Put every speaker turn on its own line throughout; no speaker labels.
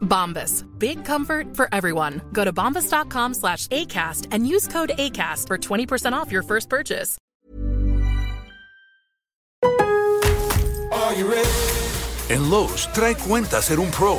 Bombas. Big comfort for everyone. Go to bombas.com slash ACAST and use code ACAST for 20% off your first purchase. Are you ready?
En Lowe's, trae cuenta ser un pro.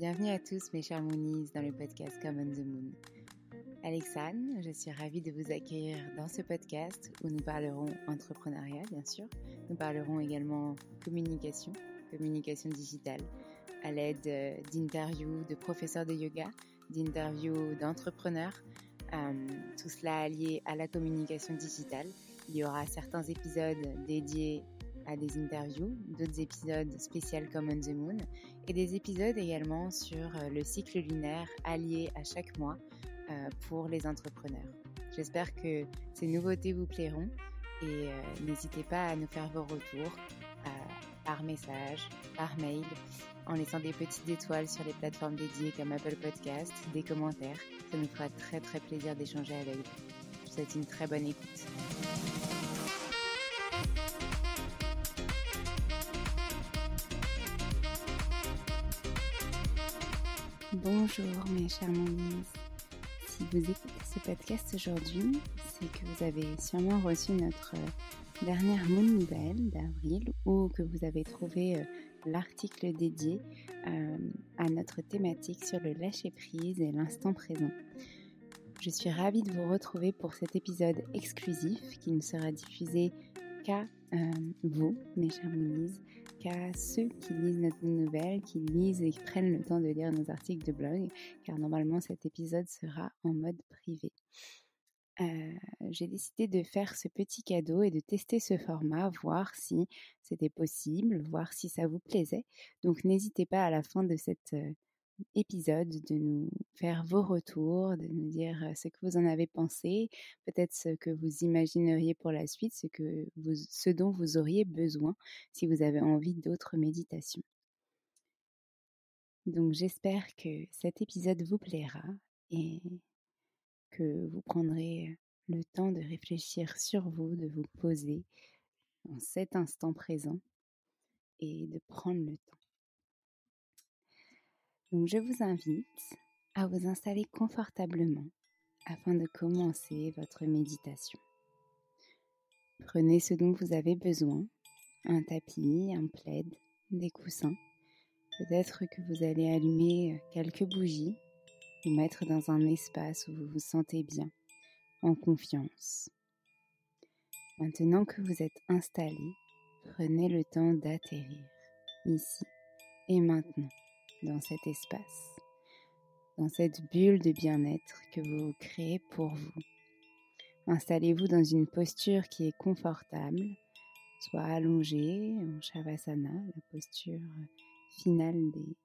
Bienvenue à tous mes chers Moonies dans le podcast Common the Moon. Alexandre, je suis ravie de vous accueillir dans ce podcast où nous parlerons entrepreneuriat bien sûr. Nous parlerons également communication, communication digitale à l'aide euh, d'interviews de professeurs de yoga, d'interviews d'entrepreneurs, euh, tout cela lié à la communication digitale. Il y aura certains épisodes dédiés des interviews, d'autres épisodes spéciaux comme On the Moon et des épisodes également sur euh, le cycle lunaire allié à chaque mois euh, pour les entrepreneurs. J'espère que ces nouveautés vous plairont et euh, n'hésitez pas à nous faire vos retours par message, par mail, en laissant des petites étoiles sur les plateformes dédiées comme Apple Podcast, des commentaires. Ça nous fera très très plaisir d'échanger avec vous. Je vous souhaite une très bonne écoute. Bonjour mes chers Moonies. Si vous écoutez ce podcast aujourd'hui, c'est que vous avez sûrement reçu notre euh, dernière Moon Nouvelle d'avril ou que vous avez trouvé euh, l'article dédié euh, à notre thématique sur le lâcher-prise et l'instant présent. Je suis ravie de vous retrouver pour cet épisode exclusif qui ne sera diffusé qu'à vous, mes chers Moonies, qu'à ceux qui lisent notre nouvelle, qui lisent et qui prennent le temps de lire nos articles de blog, car normalement cet épisode sera en mode privé. Euh, J'ai décidé de faire ce petit cadeau et de tester ce format, voir si c'était possible, voir si ça vous plaisait. Donc n'hésitez pas à la fin de cet euh, épisode de nous faire vos retours, de nous dire ce que vous en avez pensé, peut-être ce que vous imagineriez pour la suite, ce, que ce dont vous auriez besoin si vous avez envie d'autres méditations. Donc j'espère que cet épisode vous plaira et que vous prendrez le temps de réfléchir sur vous, de vous poser en cet instant présent et de prendre le temps. Donc je vous invite à vous installer confortablement afin de commencer votre méditation. Prenez ce dont vous avez besoin, un tapis, un plaid, des coussins. Peut-être que vous allez allumer quelques bougies vous mettre dans un espace où vous vous sentez bien, en confiance. Maintenant que vous êtes installé, prenez le temps d'atterrir ici et maintenant dans cet espace, dans cette bulle de bien-être que vous créez pour vous. Installez-vous dans une posture qui est confortable, soit allongé en Shavasana, la posture finale des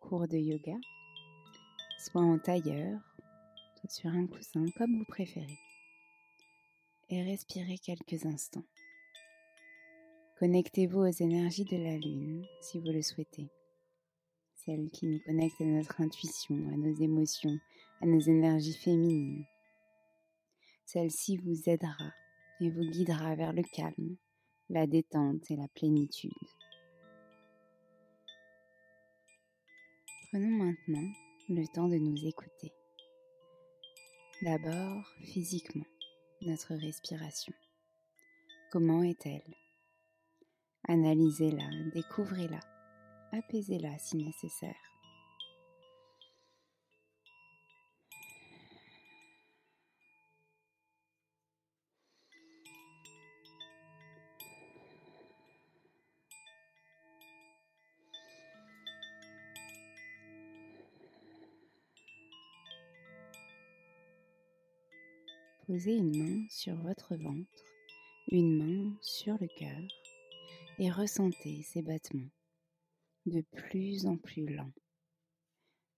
cours de yoga, soit en tailleur, soit sur un coussin, comme vous préférez. Et respirez quelques instants. Connectez-vous aux énergies de la Lune si vous le souhaitez celle qui nous connecte à notre intuition, à nos émotions, à nos énergies féminines. Celle-ci vous aidera et vous guidera vers le calme, la détente et la plénitude. Prenons maintenant le temps de nous écouter. D'abord, physiquement, notre respiration. Comment est-elle? Analysez-la, découvrez-la apaisez-la si nécessaire. Posez une main sur votre ventre, une main sur le cœur et ressentez ces battements de plus en plus lent.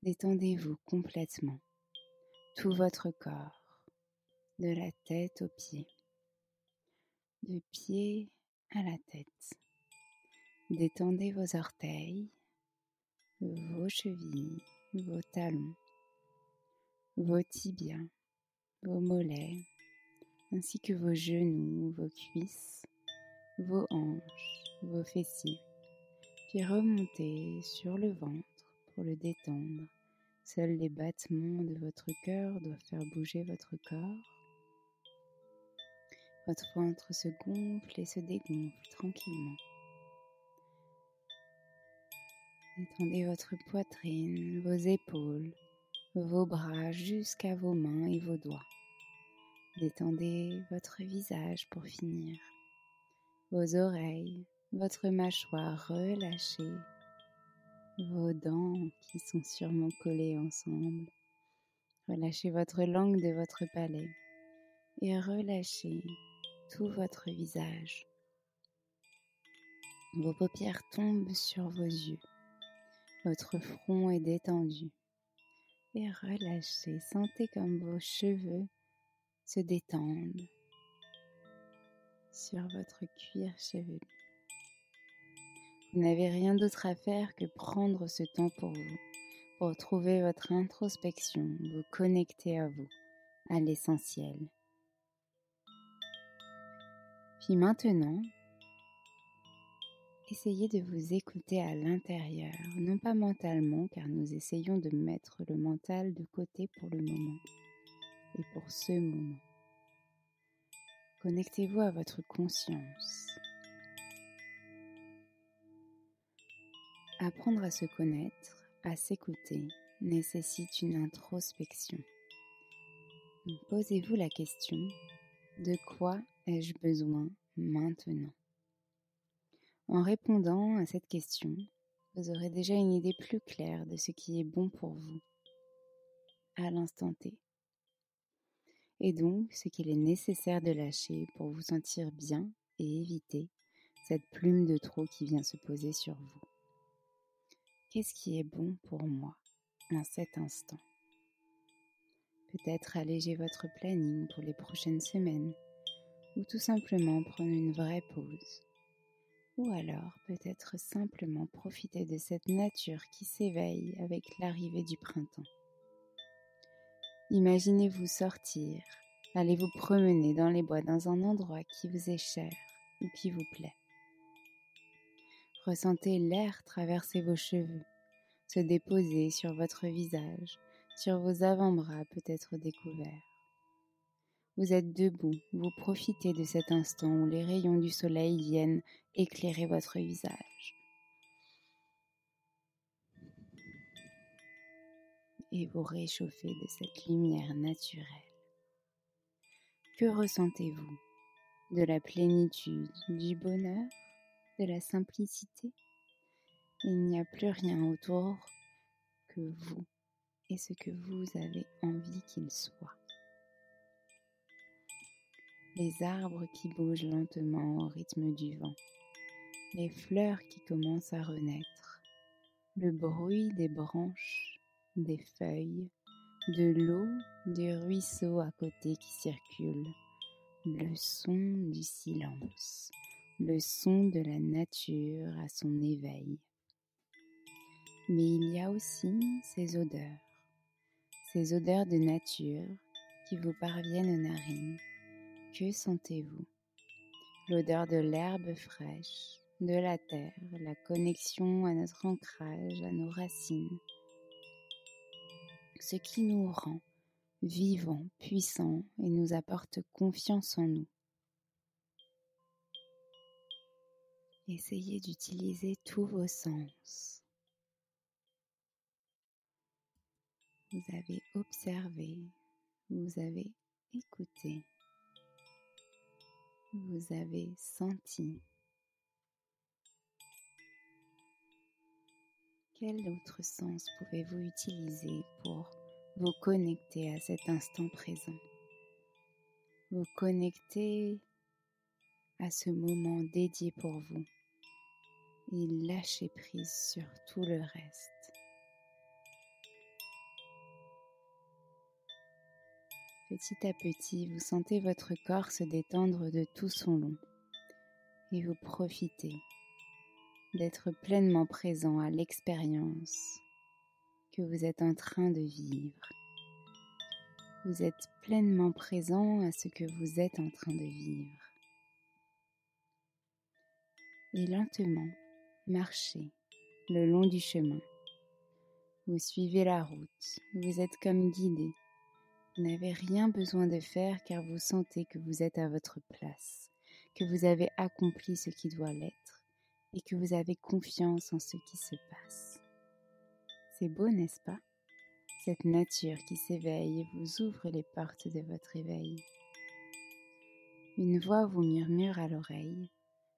Détendez-vous complètement, tout votre corps, de la tête aux pieds, de pied à la tête. Détendez vos orteils, vos chevilles, vos talons, vos tibias, vos mollets, ainsi que vos genoux, vos cuisses, vos hanches, vos fessiers remontez sur le ventre pour le détendre. Seuls les battements de votre cœur doivent faire bouger votre corps. Votre ventre se gonfle et se dégonfle tranquillement. Détendez votre poitrine, vos épaules, vos bras jusqu'à vos mains et vos doigts. Détendez votre visage pour finir, vos oreilles, votre mâchoire relâchée, vos dents qui sont sûrement collées ensemble. Relâchez votre langue de votre palais et relâchez tout votre visage. Vos paupières tombent sur vos yeux. Votre front est détendu. Et relâchez, sentez comme vos cheveux se détendent sur votre cuir chevelu. Vous n'avez rien d'autre à faire que prendre ce temps pour vous, pour trouver votre introspection, vous connecter à vous, à l'essentiel. Puis maintenant, essayez de vous écouter à l'intérieur, non pas mentalement, car nous essayons de mettre le mental de côté pour le moment et pour ce moment. Connectez-vous à votre conscience. Apprendre à se connaître, à s'écouter, nécessite une introspection. Posez-vous la question, de quoi ai-je besoin maintenant? En répondant à cette question, vous aurez déjà une idée plus claire de ce qui est bon pour vous à l'instant T. Et donc ce qu'il est nécessaire de lâcher pour vous sentir bien et éviter cette plume de trop qui vient se poser sur vous. Qu'est-ce qui est bon pour moi en cet instant? Peut-être alléger votre planning pour les prochaines semaines ou tout simplement prendre une vraie pause. Ou alors peut-être simplement profiter de cette nature qui s'éveille avec l'arrivée du printemps. Imaginez-vous sortir, allez vous promener dans les bois dans un endroit qui vous est cher ou qui vous plaît. Ressentez l'air traverser vos cheveux, se déposer sur votre visage, sur vos avant-bras peut-être découverts. Vous êtes debout, vous profitez de cet instant où les rayons du soleil viennent éclairer votre visage. Et vous réchauffez de cette lumière naturelle. Que ressentez-vous? De la plénitude, du bonheur? De la simplicité. Il n'y a plus rien autour que vous et ce que vous avez envie qu'il soit. Les arbres qui bougent lentement au rythme du vent, les fleurs qui commencent à renaître, le bruit des branches, des feuilles, de l'eau du ruisseau à côté qui circule, le son du silence, le son de la nature à son éveil. Mais il y a aussi ces odeurs, ces odeurs de nature qui vous parviennent aux narines. Que sentez-vous? L'odeur de l'herbe fraîche, de la terre, la connexion à notre ancrage, à nos racines. Ce qui nous rend vivants, puissants et nous apporte confiance en nous. Essayez d'utiliser tous vos sens. Vous avez observé, vous avez écouté, vous avez senti. Quel autre sens pouvez-vous utiliser pour vous connecter à cet instant présent? Vous connecter à ce moment dédié pour vous et lâcher prise sur tout le reste. Petit à petit, vous sentez votre corps se détendre de tout son long et vous profitez d'être pleinement présent à l'expérience que vous êtes en train de vivre. Vous êtes pleinement présent à ce que vous êtes en train de vivre. Et lentement, marchez le long du chemin. Vous suivez la route, vous êtes comme guidé. Vous n'avez rien besoin de faire car vous sentez que vous êtes à votre place, que vous avez accompli ce qui doit l'être et que vous avez confiance en ce qui se passe. C'est beau, n'est-ce pas? Cette nature qui s'éveille vous ouvre les portes de votre éveil. Une voix vous murmure à l'oreille,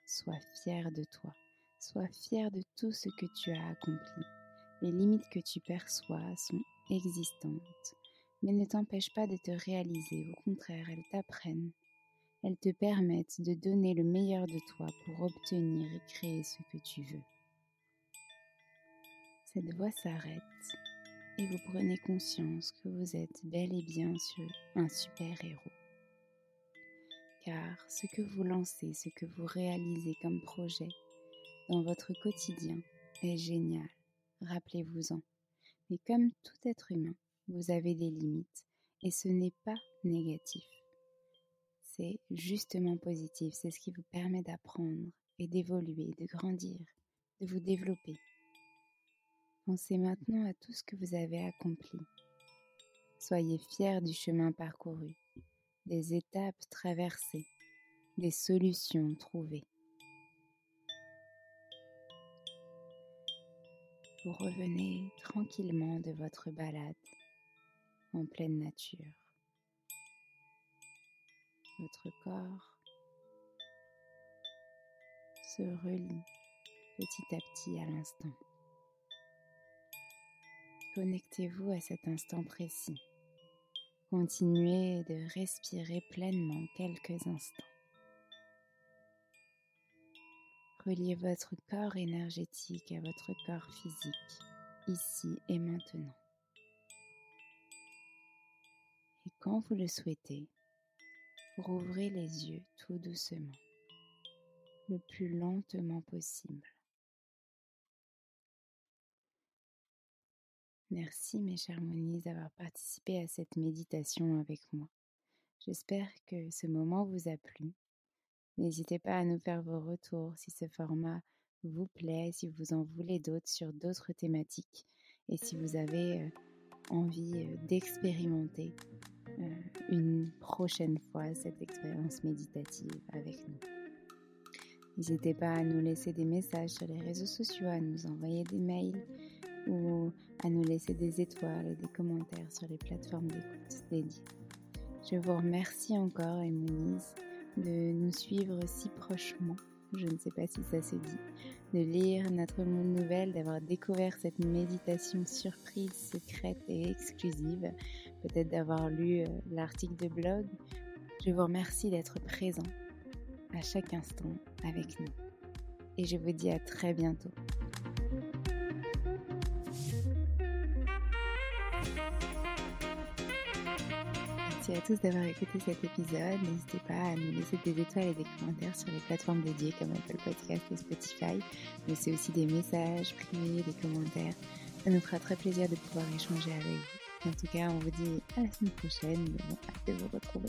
Sois fier de toi, sois fier de tout ce que tu as accompli. Les limites que tu perçois sont existantes, mais ne t'empêchent pas de te réaliser, au contraire, elles t'apprennent elles te permettent de donner le meilleur de toi pour obtenir et créer ce que tu veux. Cette voix s'arrête et vous prenez conscience que vous êtes bel et bien sur un super-héros. Car ce que vous lancez, ce que vous réalisez comme projet dans votre quotidien est génial, rappelez-vous-en. Mais comme tout être humain, vous avez des limites et ce n'est pas négatif c'est justement positif, c'est ce qui vous permet d'apprendre et d'évoluer, de grandir, de vous développer. Pensez maintenant à tout ce que vous avez accompli. Soyez fiers du chemin parcouru, des étapes traversées, des solutions trouvées. Revenez tranquillement de votre balade en pleine nature votre corps se relie petit à petit à l'instant. Connectez-vous à cet instant précis. Continuez de respirer pleinement quelques instants. Reliez votre corps énergétique à votre corps physique, ici et maintenant. Et quand vous le souhaitez, Rouvrez les yeux tout doucement, le plus lentement possible. Merci mes chers Monies d'avoir participé à cette méditation avec moi. J'espère que ce moment vous a plu. N'hésitez pas à nous faire vos retours si ce format vous plaît, si vous en voulez d'autres sur d'autres thématiques et si vous avez envie d'expérimenter une prochaine fois cette expérience méditative avec nous. N'hésitez pas à nous laisser des messages sur les réseaux sociaux, à nous envoyer des mails ou à nous laisser des étoiles et des commentaires sur les plateformes d'écoute dédiées. Je vous remercie encore, Emonise, de nous suivre si prochement. Je ne sais pas si ça se dit, de lire notre monde nouvelle, d'avoir découvert cette méditation surprise, secrète et exclusive, peut-être d'avoir lu euh, l'article de blog. Je vous remercie d'être présent à chaque instant avec nous. Et je vous dis à très bientôt. Merci à tous d'avoir écouté cet épisode. N'hésitez pas à nous laisser des étoiles et des commentaires sur les plateformes dédiées comme Apple Podcast et Spotify, mais c'est aussi des messages privés, des commentaires. Ça nous fera très plaisir de pouvoir échanger avec vous. En tout cas, on vous dit à la semaine prochaine. Nous avons hâte de vous retrouver.